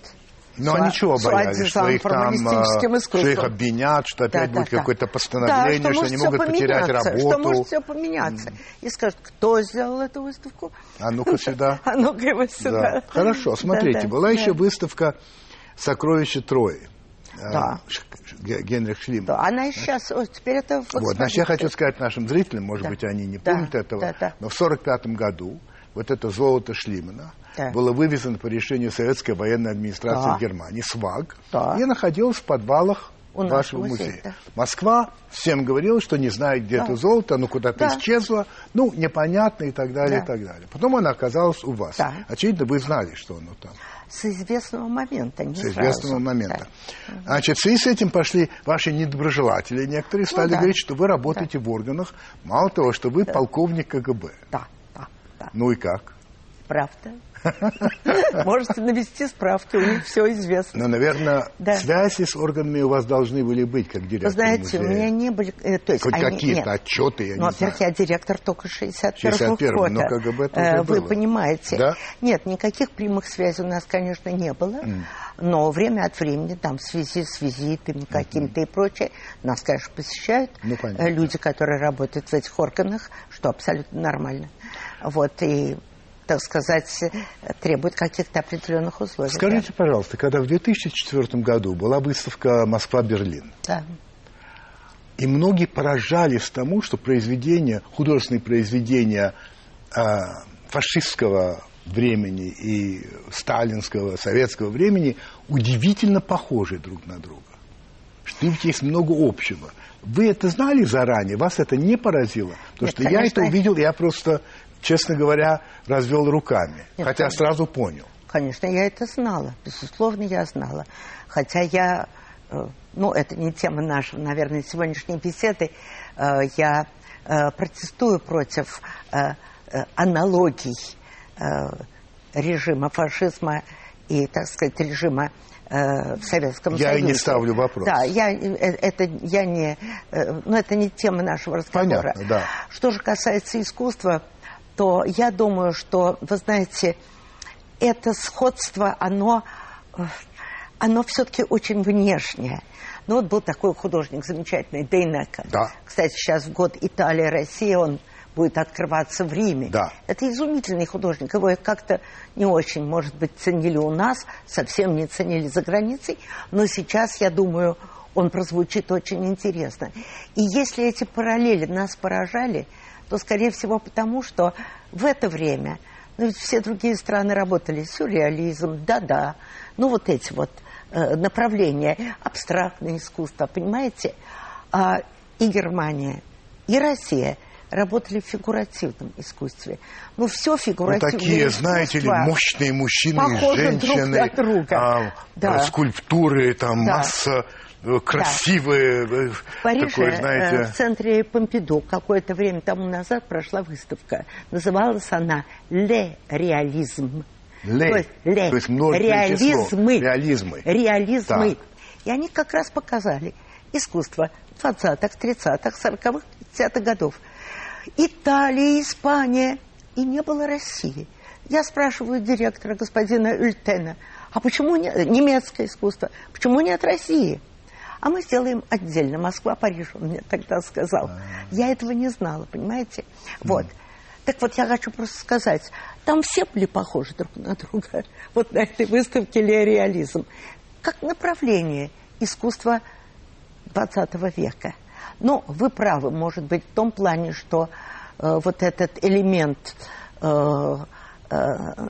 но они чего боялись, что их там, а, что их обвинят, что опять да, будет да, какое-то постановление, да, что, что они могут потерять работу. Что может все поменяться. И скажут, кто сделал эту выставку? А ну-ка сюда. А ну-ка его сюда. Да. Хорошо, смотрите, была еще выставка «Сокровища Трои». А, да. Генрих Шлим. Да, она и сейчас, теперь это... Вот, значит, я хочу сказать нашим зрителям, может да. быть, они не помнят да, этого, да, да. но в 1945 году вот это золото Шлимана да. было вывезено по решению Советской военной администрации да. Германии, СВАГ, да. и находилось в подвалах у вашего музея. музея. Да. Москва всем говорила, что не знает, где да. это золото, оно куда-то да. исчезло, ну, непонятно и так далее, да. и так далее. Потом оно оказалось у вас. Да. Очевидно, вы знали, что оно там. С известного момента, не С известного момента. Да. Значит, в связи с этим пошли ваши недоброжелатели, некоторые ну стали ну, да. говорить, что вы работаете да. в органах, мало того, что вы да. полковник КГБ. Да, да. Ну и как? Правда. Можете навести справки, у них все известно. Но, наверное, да. связи с органами у вас должны были быть, как директор Вы знаете, музея. у меня не были... Э, то есть Хоть какие-то отчеты, я ну, не знаю. я директор только 61 -го 61 года. но КГБ тоже э, Вы было. понимаете. Да? Нет, никаких прямых связей у нас, конечно, не было. Mm. Но время от времени, там, в связи с визитами какими-то mm-hmm. и прочее, нас, конечно, посещают ну, люди, которые работают в этих органах, что абсолютно нормально. Вот, и так сказать, требует каких-то определенных условий. Скажите, да. пожалуйста, когда в 2004 году была выставка «Москва-Берлин», да. и многие поражались тому, что произведения, художественные произведения э, фашистского времени и сталинского, советского времени удивительно похожи друг на друга. Что в них есть много общего. Вы это знали заранее? Вас это не поразило? Потому Нет, что конечно. я это увидел, я просто, честно говоря, развел руками. Нет, хотя конечно. сразу понял. Конечно, я это знала. Безусловно, я знала. Хотя я, э, ну, это не тема нашей, наверное, сегодняшней беседы, э, я э, протестую против аналогий режима фашизма и, так сказать, режима в Советском я Союзе. Я не ставлю вопрос. Да, я, это, я не, ну, это не тема нашего разговора. Понятно, да. Что же касается искусства, то я думаю, что, вы знаете, это сходство, оно, оно все-таки очень внешнее. Ну, вот был такой художник замечательный, Дейнека. Да. Кстати, сейчас в год Италия, Россия, он будет открываться в Риме. Да. Это изумительный художник. Его как-то не очень, может быть, ценили у нас, совсем не ценили за границей. Но сейчас, я думаю, он прозвучит очень интересно. И если эти параллели нас поражали, то, скорее всего, потому что в это время, ну ведь все другие страны работали, сюрреализм, да-да, ну вот эти вот э, направления, абстрактное искусство, понимаете? А, и Германия, и Россия – работали в фигуративном искусстве. Ну, все фигуративное ну, такие, знаете ли, мощные мужчины и женщины. Друг на друга. А, да. Скульптуры, там да. масса э, красивые. Да. Э, в Париже, такое, знаете... Э, в центре Помпиду какое-то время тому назад прошла выставка. Называлась она «Ле реализм». Ле. То есть, ле. То есть Реализмы. число. Реализмы. Реализмы. Так. И они как раз показали искусство 20-х, 30-х, 40-х, 50-х годов. Италия, Испания, и не было России. Я спрашиваю директора, господина Ультена, а почему нет, немецкое искусство, почему нет России? А мы сделаем отдельно, Москва, Париж, он мне тогда сказал. А-а-а. Я этого не знала, понимаете? Вот. Так вот, я хочу просто сказать, там все были похожи друг на друга. Вот на этой выставке «Леореализм». Как направление искусства XX века. Но вы правы, может быть, в том плане, что э, вот этот элемент, э,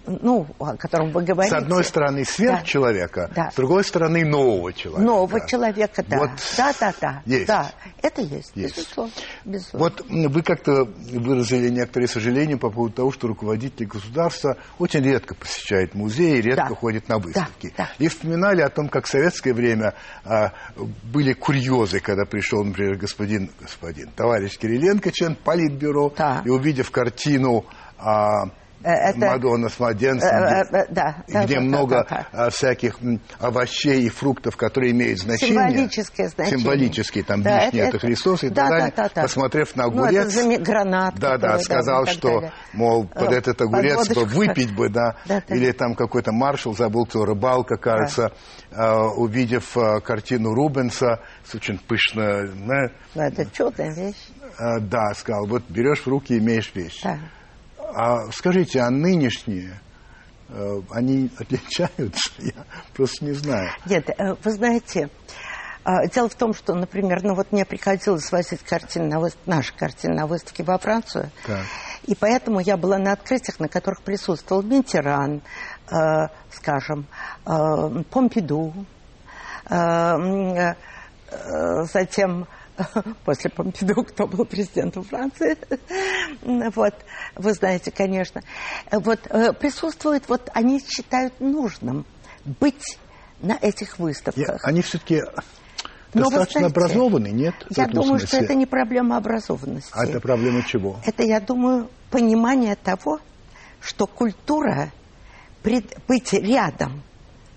ну, о котором вы говорите... С одной стороны, сверхчеловека, да. с другой стороны, нового человека. Нового человека, да. Вот да, да, да. Есть. Да, это есть, есть. Безусловно, безусловно. Вот вы как-то выразили некоторые сожаления по поводу того, что руководители государства очень редко посещают музеи, редко да. ходят на выставки. Да, да. И вспоминали о том, как в советское время а, были курьезы, когда пришел, например, господин, господин товарищ Кириленко, член политбюро, да. и увидев картину... А, это... Мадонна с младенцем, э, э, да, где, да, много да, да. всяких овощей и фруктов, которые имеют значение. Символическое значение. Символические, там да, вишни, это, это Христос и да, так далее. Да, да, да. Посмотрев на ну, огурец, ну, гранат, да, да, сказал, да, что, далее. мол, под э, этот огурец бы выпить бы, да, да, да. или там какой-то маршал, забыл, кто рыбалка, кажется, да. э, увидев э, картину Рубенса, с очень пышно, да, ну, это чудная вещь. Э, да, сказал, вот берешь в руки, имеешь вещь. Да. А скажите, а нынешние, э, они отличаются? Я просто не знаю. Нет, э, вы знаете, э, дело в том, что, например, ну вот мне приходилось возить картины на выставки, наши картины на выставке во Францию. Так. И поэтому я была на открытиях, на которых присутствовал Миттеран, э, скажем, э, Помпиду, э, э, затем после Помпиду, кто был президентом Франции. вот, вы знаете, конечно. Вот присутствует, вот они считают нужным быть на этих выставках. Я, они все-таки достаточно знаете, образованы, нет? Я думаю, смысле? что это не проблема образованности. А это проблема чего? Это, я думаю, понимание того, что культура пред, быть рядом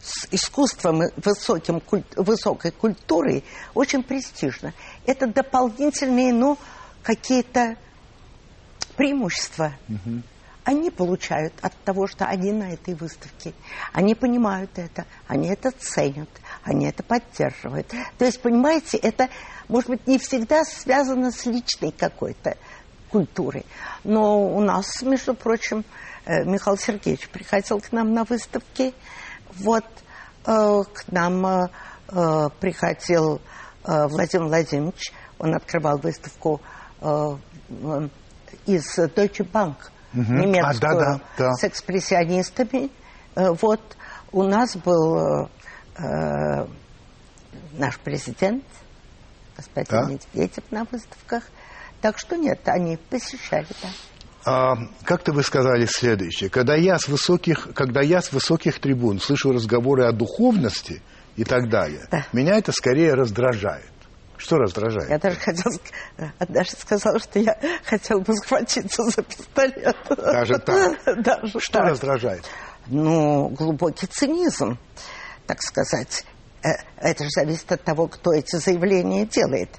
с искусством высоким, куль, высокой культурой очень престижно. Это дополнительные, ну, какие-то преимущества. Угу. Они получают от того, что они на этой выставке. Они понимают это, они это ценят, они это поддерживают. То есть, понимаете, это, может быть, не всегда связано с личной какой-то культурой. Но у нас, между прочим, э, Михаил Сергеевич приходил к нам на выставки. Вот э, к нам э, приходил Владимир Владимирович. Он открывал выставку из Deutsche Bank, угу. немецкую, а, да, да, да. с экспрессионистами. Вот у нас был э, наш президент, господин да? Медведев на выставках. Так что нет, они посещали, да. А, как-то вы сказали следующее. Когда я, с высоких, когда я с высоких трибун слышу разговоры о духовности и так далее, да. меня это скорее раздражает. Что раздражает? Я даже хотела, даже сказала, что я хотела бы схватиться за пистолет. Даже так? Даже что так. раздражает? Ну, глубокий цинизм, так сказать. Э, это же зависит от того, кто эти заявления делает.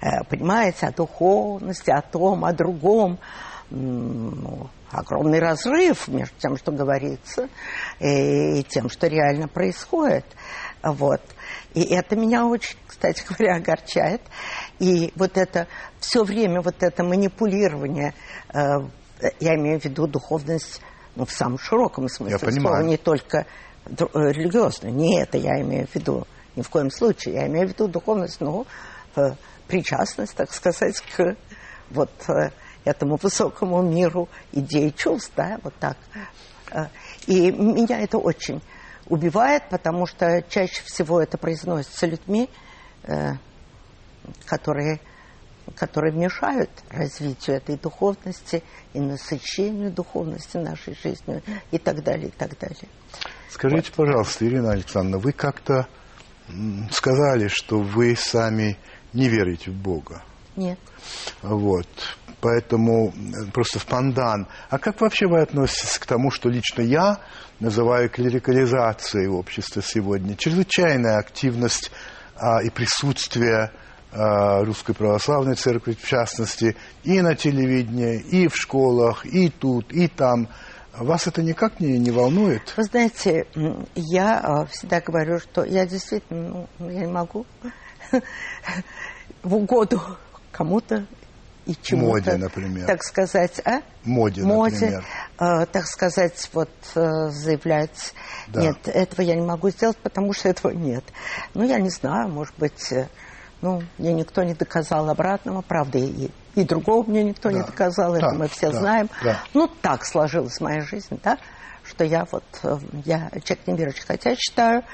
Э, понимаете, о духовности, о том, о другом. Ну, огромный разрыв между тем, что говорится, и тем, что реально происходит. Вот. И это меня очень, кстати говоря, огорчает. И вот это все время вот это манипулирование, э, я имею в виду духовность ну, в самом широком смысле я понимаю. слова, не только э, религиозную. Не это я имею в виду ни в коем случае. Я имею в виду духовность, ну, э, причастность, так сказать, к вот э, этому высокому миру идей чувств, да, вот так. Э, и меня это очень убивает, потому что чаще всего это произносится людьми, э, которые, которые мешают развитию этой духовности и насыщению духовности нашей жизнью и так далее, и так далее. Скажите, вот. пожалуйста, Ирина Александровна, вы как-то сказали, что вы сами не верите в Бога. Нет. Вот. Поэтому э, просто в пандан. А как вообще вы относитесь к тому, что лично я называю клерикализацией общества сегодня? Чрезвычайная активность а, и присутствие а, Русской Православной Церкви, в частности, и на телевидении, и в школах, и тут, и там. Вас это никак не, не волнует? Вы знаете, я а, всегда говорю, что я действительно, ну, я не могу в угоду кому-то и чему-то. Моде, например. Так сказать, а? Моде, Моде например. Э, так сказать, вот э, заявлять. Да. Нет, этого я не могу сделать, потому что этого нет. Ну, я не знаю, может быть, э, ну, мне никто не доказал обратного, правда, и, и другого мне никто да. не доказал, это мы все да. знаем. Да. Ну, так сложилась моя жизнь, да, что я вот, э, я человек неверующий, хотя считаю,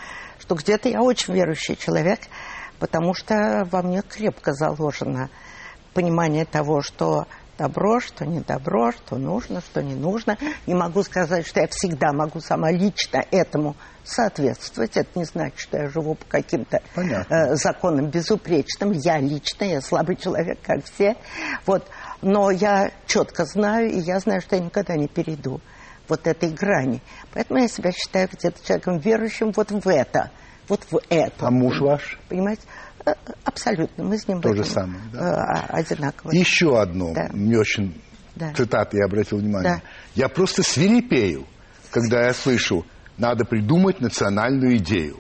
что где-то я очень верующий человек, потому что во мне крепко заложено понимание того, что добро, что не добро, что нужно, что не нужно. Не могу сказать, что я всегда могу сама лично этому соответствовать. Это не значит, что я живу по каким-то э, законам безупречным. Я лично, я слабый человек, как все. Вот. Но я четко знаю, и я знаю, что я никогда не перейду вот этой грани. Поэтому я себя считаю где-то человеком верующим вот в это. Вот в это. А муж ваш? Понимаете? Абсолютно. Мы с ним То же самое, да? Э, одинаково. Еще одно, да. мне очень да. цитаты я обратил внимание. Да. Я просто свирепею, когда я слышу, надо придумать национальную идею.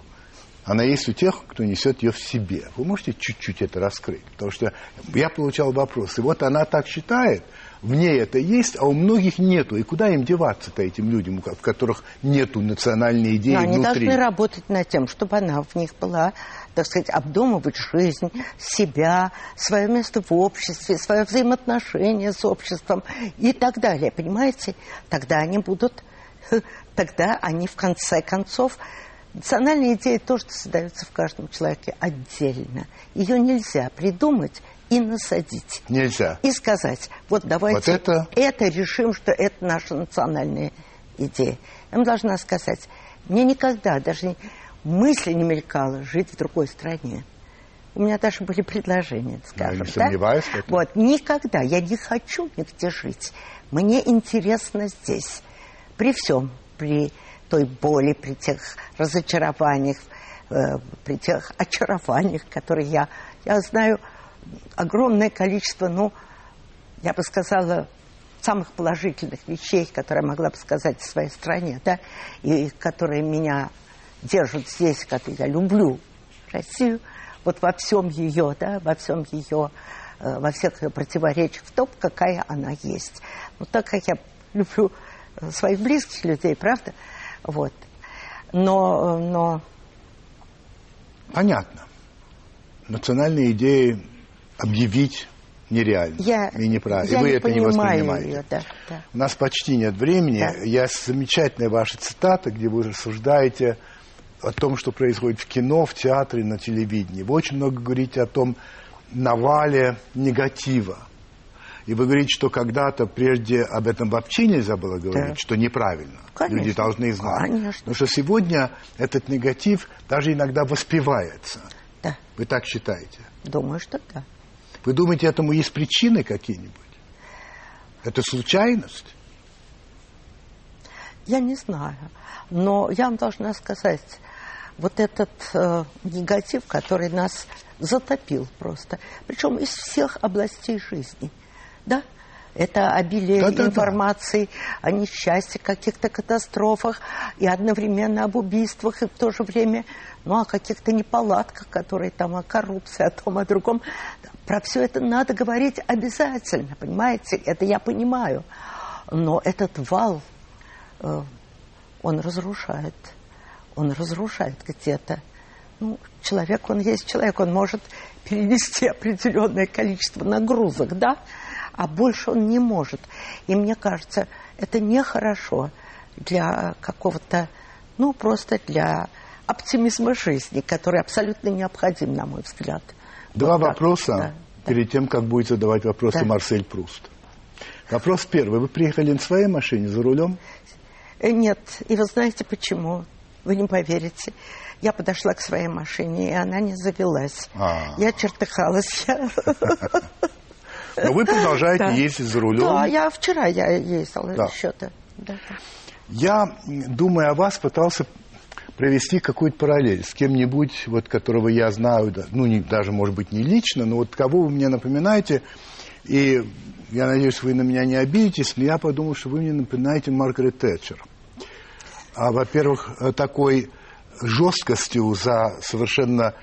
Она есть у тех, кто несет ее в себе. Вы можете чуть-чуть это раскрыть? Потому что я получал вопрос. И вот она так считает, в ней это есть, а у многих нету. И куда им деваться-то этим людям, у которых нету национальной идеи Но они внутри? должны работать над тем, чтобы она в них была, так сказать, обдумывать жизнь, себя, свое место в обществе, свое взаимоотношение с обществом и так далее. Понимаете? Тогда они будут, тогда они в конце концов Национальная идея то, что создается в каждом человеке отдельно. Ее нельзя придумать и насадить. Нельзя. И сказать, вот давайте вот это... это решим, что это наша национальная идея. Я вам должна сказать, мне никогда даже мысли не мелькало жить в другой стране. У меня даже были предложения, скажем. Я не сомневаюсь да? Вот, никогда. Я не хочу нигде жить. Мне интересно здесь. При всем, при той боли, при тех разочарованиях, э, при тех очарованиях, которые я... Я знаю огромное количество, ну, я бы сказала, самых положительных вещей, которые я могла бы сказать в своей стране, да, и которые меня держат здесь, как я люблю Россию, вот во всем ее, да, во всем ее, э, во всех ее противоречиях, в том, какая она есть. Ну, так как я люблю э, своих близких людей, правда, вот. Но, но... Понятно. Национальные идеи объявить нереально я, и неправильно. Я и вы не это не воспринимаете. Ее, да, да. У нас почти нет времени. Да. Я замечательная ваша цитата, где вы рассуждаете о том, что происходит в кино, в театре, на телевидении. Вы очень много говорите о том навале негатива. И вы говорите, что когда-то прежде об этом вообще нельзя было говорить, Да. что неправильно. Конечно. Люди должны знать. Конечно. Потому что сегодня этот негатив даже иногда воспевается. Да, Вы так считаете? думаю, что да. Вы думаете, этому есть причины какие-нибудь? Это случайность? Я не знаю. Но я вам должна сказать, вот этот э, негатив, который нас затопил просто, причем из всех областей жизни, да? Это обилие Да-да-да. информации о несчастье, каких-то катастрофах, и одновременно об убийствах, и в то же время, ну, о каких-то неполадках, которые там, о коррупции, о том, о другом. Про все это надо говорить обязательно, понимаете? Это я понимаю. Но этот вал, э, он разрушает. Он разрушает где-то. Ну, человек, он есть человек, он может перенести определенное количество нагрузок, да, а больше он не может. И мне кажется, это нехорошо для какого-то, ну, просто для оптимизма жизни, который абсолютно необходим, на мой взгляд. Два Вот вопроса да, да. перед тем, как будет задавать вопросы Да. Марсель Пруст. Вопрос первый. Вы приехали на своей машине за рулем? Э, Нет, и вы знаете почему? Вы не поверите. Я подошла к своей машине, и она не завелась. А. Я чертыхалась. Но вы продолжаете Да. ездить за рулем. Да, я вчера я ездила Да. еще-то. Да. Я, думая о вас, пытался провести какую-то параллель с кем-нибудь, вот, которого я знаю, ну, не, даже, может быть, не лично, но вот кого вы мне напоминаете, и я надеюсь, вы на меня не обидитесь, но я подумал, что вы мне напоминаете Маргарет Тэтчер. А, во-первых, э, такой жесткостью за совершенно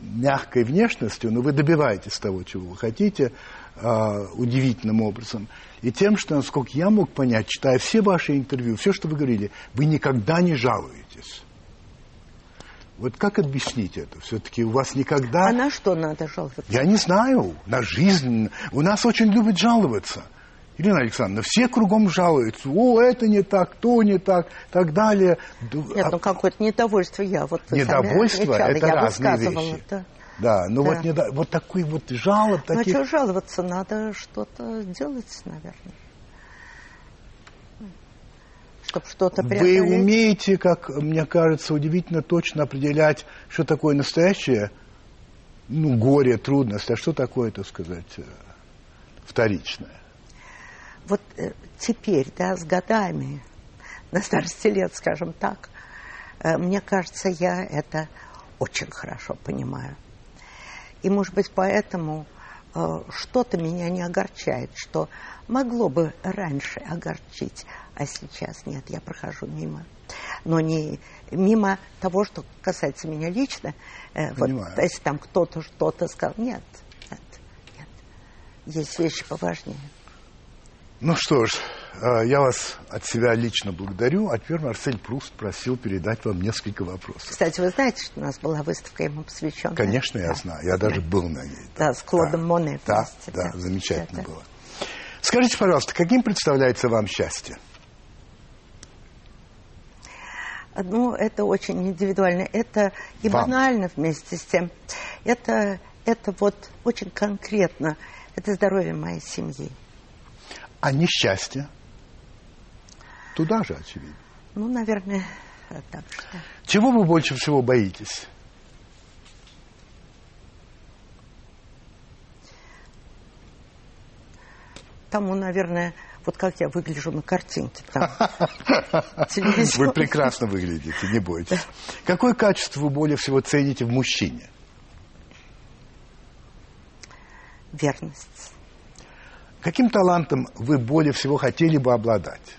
мягкой внешностью, но вы добиваетесь того, чего вы хотите, а, удивительным образом. И тем, что, насколько я мог понять, читая все ваши интервью, все, что вы говорили, вы никогда не жалуетесь. Вот как объяснить это? Все-таки у вас никогда... А на что надо жаловаться? Я не знаю. На жизнь. У нас очень любят жаловаться. Ирина Александровна, все кругом жалуются. О, это не так, то не так, так далее. Нет, а- ну какое-то недовольство я. Вот вы Недовольство это я разные вещи. да. Да, но Да. вот, недо- вот такой вот жалоб, Ну, а таких... что жаловаться? Надо что-то делать, наверное. Чтобы что-то Вы преодолеть. умеете, как мне кажется, удивительно точно определять, что такое настоящее, ну, горе, трудность, а что такое, так сказать, э, вторичное. Вот э, теперь, да, с годами, на старости лет, скажем так, э, мне кажется, я это очень хорошо понимаю. И, может быть, поэтому э, что-то меня не огорчает, что могло бы раньше огорчить, а сейчас нет, я прохожу мимо. Но не мимо того, что касается меня лично. э, вот Понимаю. если там кто-то что-то сказал, нет, нет, нет. Есть вещи поважнее. Ну что ж, э, я вас от себя лично благодарю, а теперь Марсель Пруст просил передать вам несколько вопросов. Кстати, вы знаете, что у нас была выставка ему посвященная? Конечно, я Да. знаю, я даже был на ней. Да, с Клодом Моне Да, да, да. замечательно Да, да. было. Скажите, пожалуйста, каким представляется вам счастье? Ну, это очень индивидуально. Это и Вам. банально вместе с тем. Это, это вот очень конкретно. Это здоровье моей семьи. А несчастье? Туда же, очевидно. Ну, наверное, так что. Чего вы больше всего боитесь? Тому, наверное, Вот как я выгляжу на картинке там. Вы прекрасно выглядите, не бойтесь. Какое качество вы более всего цените в мужчине? Верность. Каким талантом вы более всего хотели бы обладать?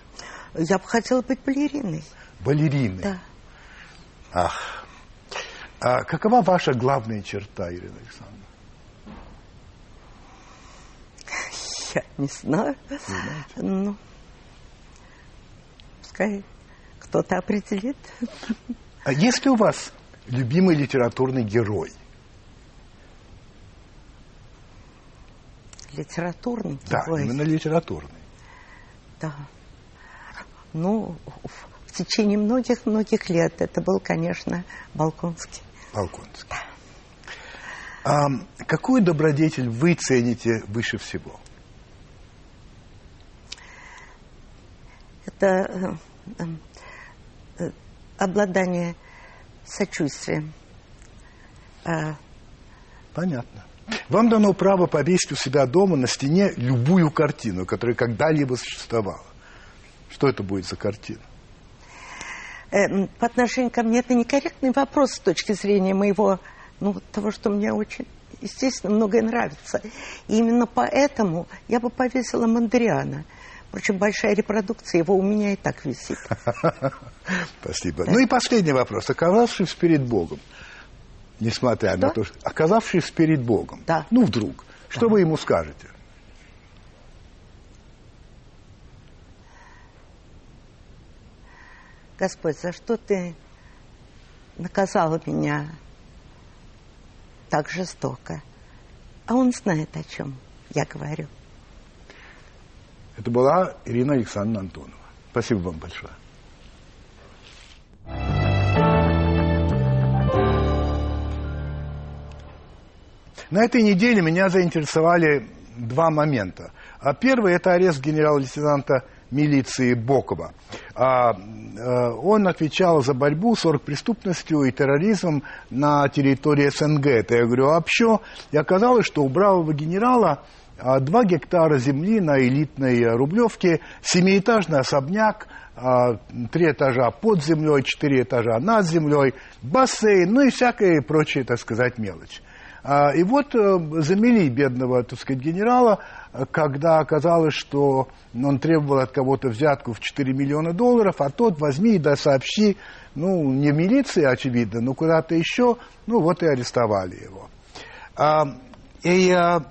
Я бы хотела быть балериной. Балериной? Да. Ах. А какова ваша главная черта, Ирина Александровна? Я не знаю. Не знаете? Ну, пускай кто-то определит. А есть ли у вас любимый литературный герой? Литературный да? Да, именно литературный. Да. Ну, в течение многих-многих лет это был, конечно, Балконский. Балконский. Да. А какую добродетель вы цените выше всего? Это э, э, обладание сочувствием. А... Понятно. Вам дано право повесить у себя дома на стене любую картину, которая когда-либо существовала. Что это будет за картина? Э, по отношению ко мне это некорректный вопрос с точки зрения моего, ну, того, что мне очень, естественно, многое нравится. И именно поэтому я бы повесила Мандриана. Впрочем, большая репродукция его у меня и так висит. Спасибо. Ну и последний вопрос. Оказавшись перед Богом, несмотря что? на то, что... Оказавшись перед Богом, да. ну вдруг, что да. вы ему скажете? Господь, за что ты наказал меня так жестоко? А он знает, о чем я говорю. Это была Ирина Александровна Антонова. Спасибо вам большое. На этой неделе меня заинтересовали два момента. А первый – это арест генерала-лейтенанта милиции Бокова. А, а, он отвечал за борьбу с оргпреступностью и терроризмом на территории СНГ. Это я говорю вообще. И оказалось, что у бравого генерала а, два гектара земли на элитной Рублевке, семиэтажный особняк, а, три этажа под землей, четыре этажа над землей, бассейн, ну и всякая прочая, так сказать, мелочь. А, и вот э, замели бедного, так сказать, генерала, когда оказалось, что он требовал от кого-то взятку в 4 миллиона долларов, а тот возьми и да сообщи, ну, не в милиции, очевидно, но куда-то еще, ну, вот и арестовали его. А, и а,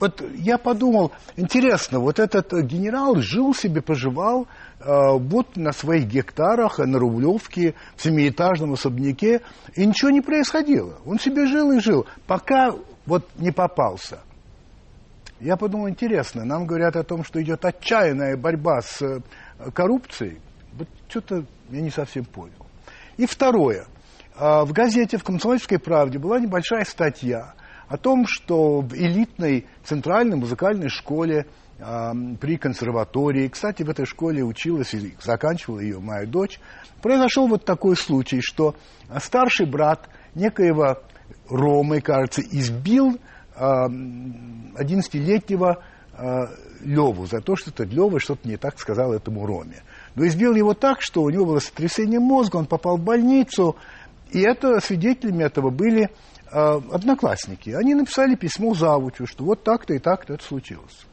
вот я подумал, интересно, вот этот генерал жил себе, поживал, вот на своих гектарах, на Рублевке, в семиэтажном особняке, и ничего не происходило. Он себе жил и жил, пока вот не попался. Я подумал, интересно, нам говорят о том, что идет отчаянная борьба с э, коррупцией. Вот что-то я не совсем понял. И второе. А, в газете «В комсомольской правде» была небольшая статья о том, что в элитной центральной музыкальной школе при консерватории. Кстати, в этой школе училась и заканчивала ее моя дочь. Произошел вот такой случай, что старший брат некоего Ромы, кажется, избил 11-летнего Леву за то, что это Лева что-то не так сказал этому Роме. Но избил его так, что у него было сотрясение мозга, он попал в больницу, и это свидетелями этого были одноклассники. Они написали письмо завучу, что вот так-то и так-то это случилось.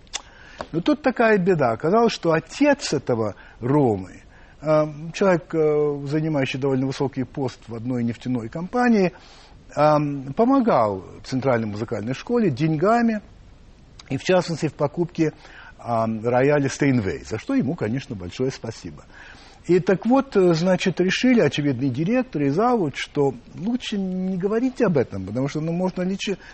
Но тут такая беда. Оказалось, что отец этого Ромы, э, человек, э, занимающий довольно высокий пост в одной нефтяной компании, э, помогал Центральной музыкальной школе деньгами, и в частности в покупке рояля Стейнвей, за что ему, конечно, большое спасибо. И так вот, значит, решили очевидный директор и завуч, что лучше не говорить об этом, потому что ну, можно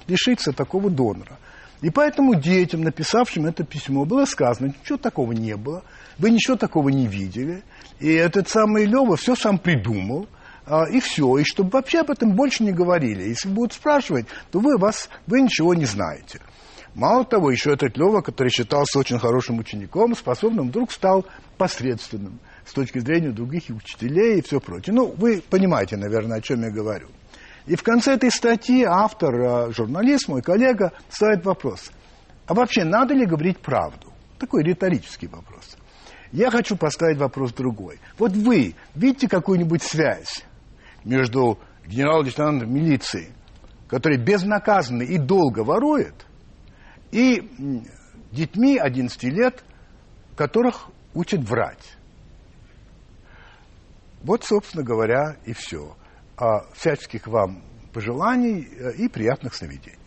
лишиться такого донора. И поэтому детям, написавшим это письмо, было сказано, ничего такого не было, вы ничего такого не видели. И этот самый Лева все сам придумал, а, и все, и чтобы вообще об этом больше не говорили. Если будут спрашивать, то вы, вас, вы ничего не знаете. Мало того, еще этот Лева, который считался очень хорошим учеником, способным, вдруг стал посредственным с точки зрения других учителей и все прочее. Ну, вы понимаете, наверное, о чем я говорю. И в конце этой статьи автор, э, журналист, мой коллега, ставит вопрос. А вообще надо ли говорить правду? такой риторический вопрос. Я хочу поставить вопрос другой. Вот вы видите какую-нибудь связь между генерал-лейтенантом милиции, который безнаказанно и долго ворует, и детьми 11 лет, которых учат врать. Вот, собственно говоря, и все. А, всяческих вам пожеланий э, и приятных сновидений.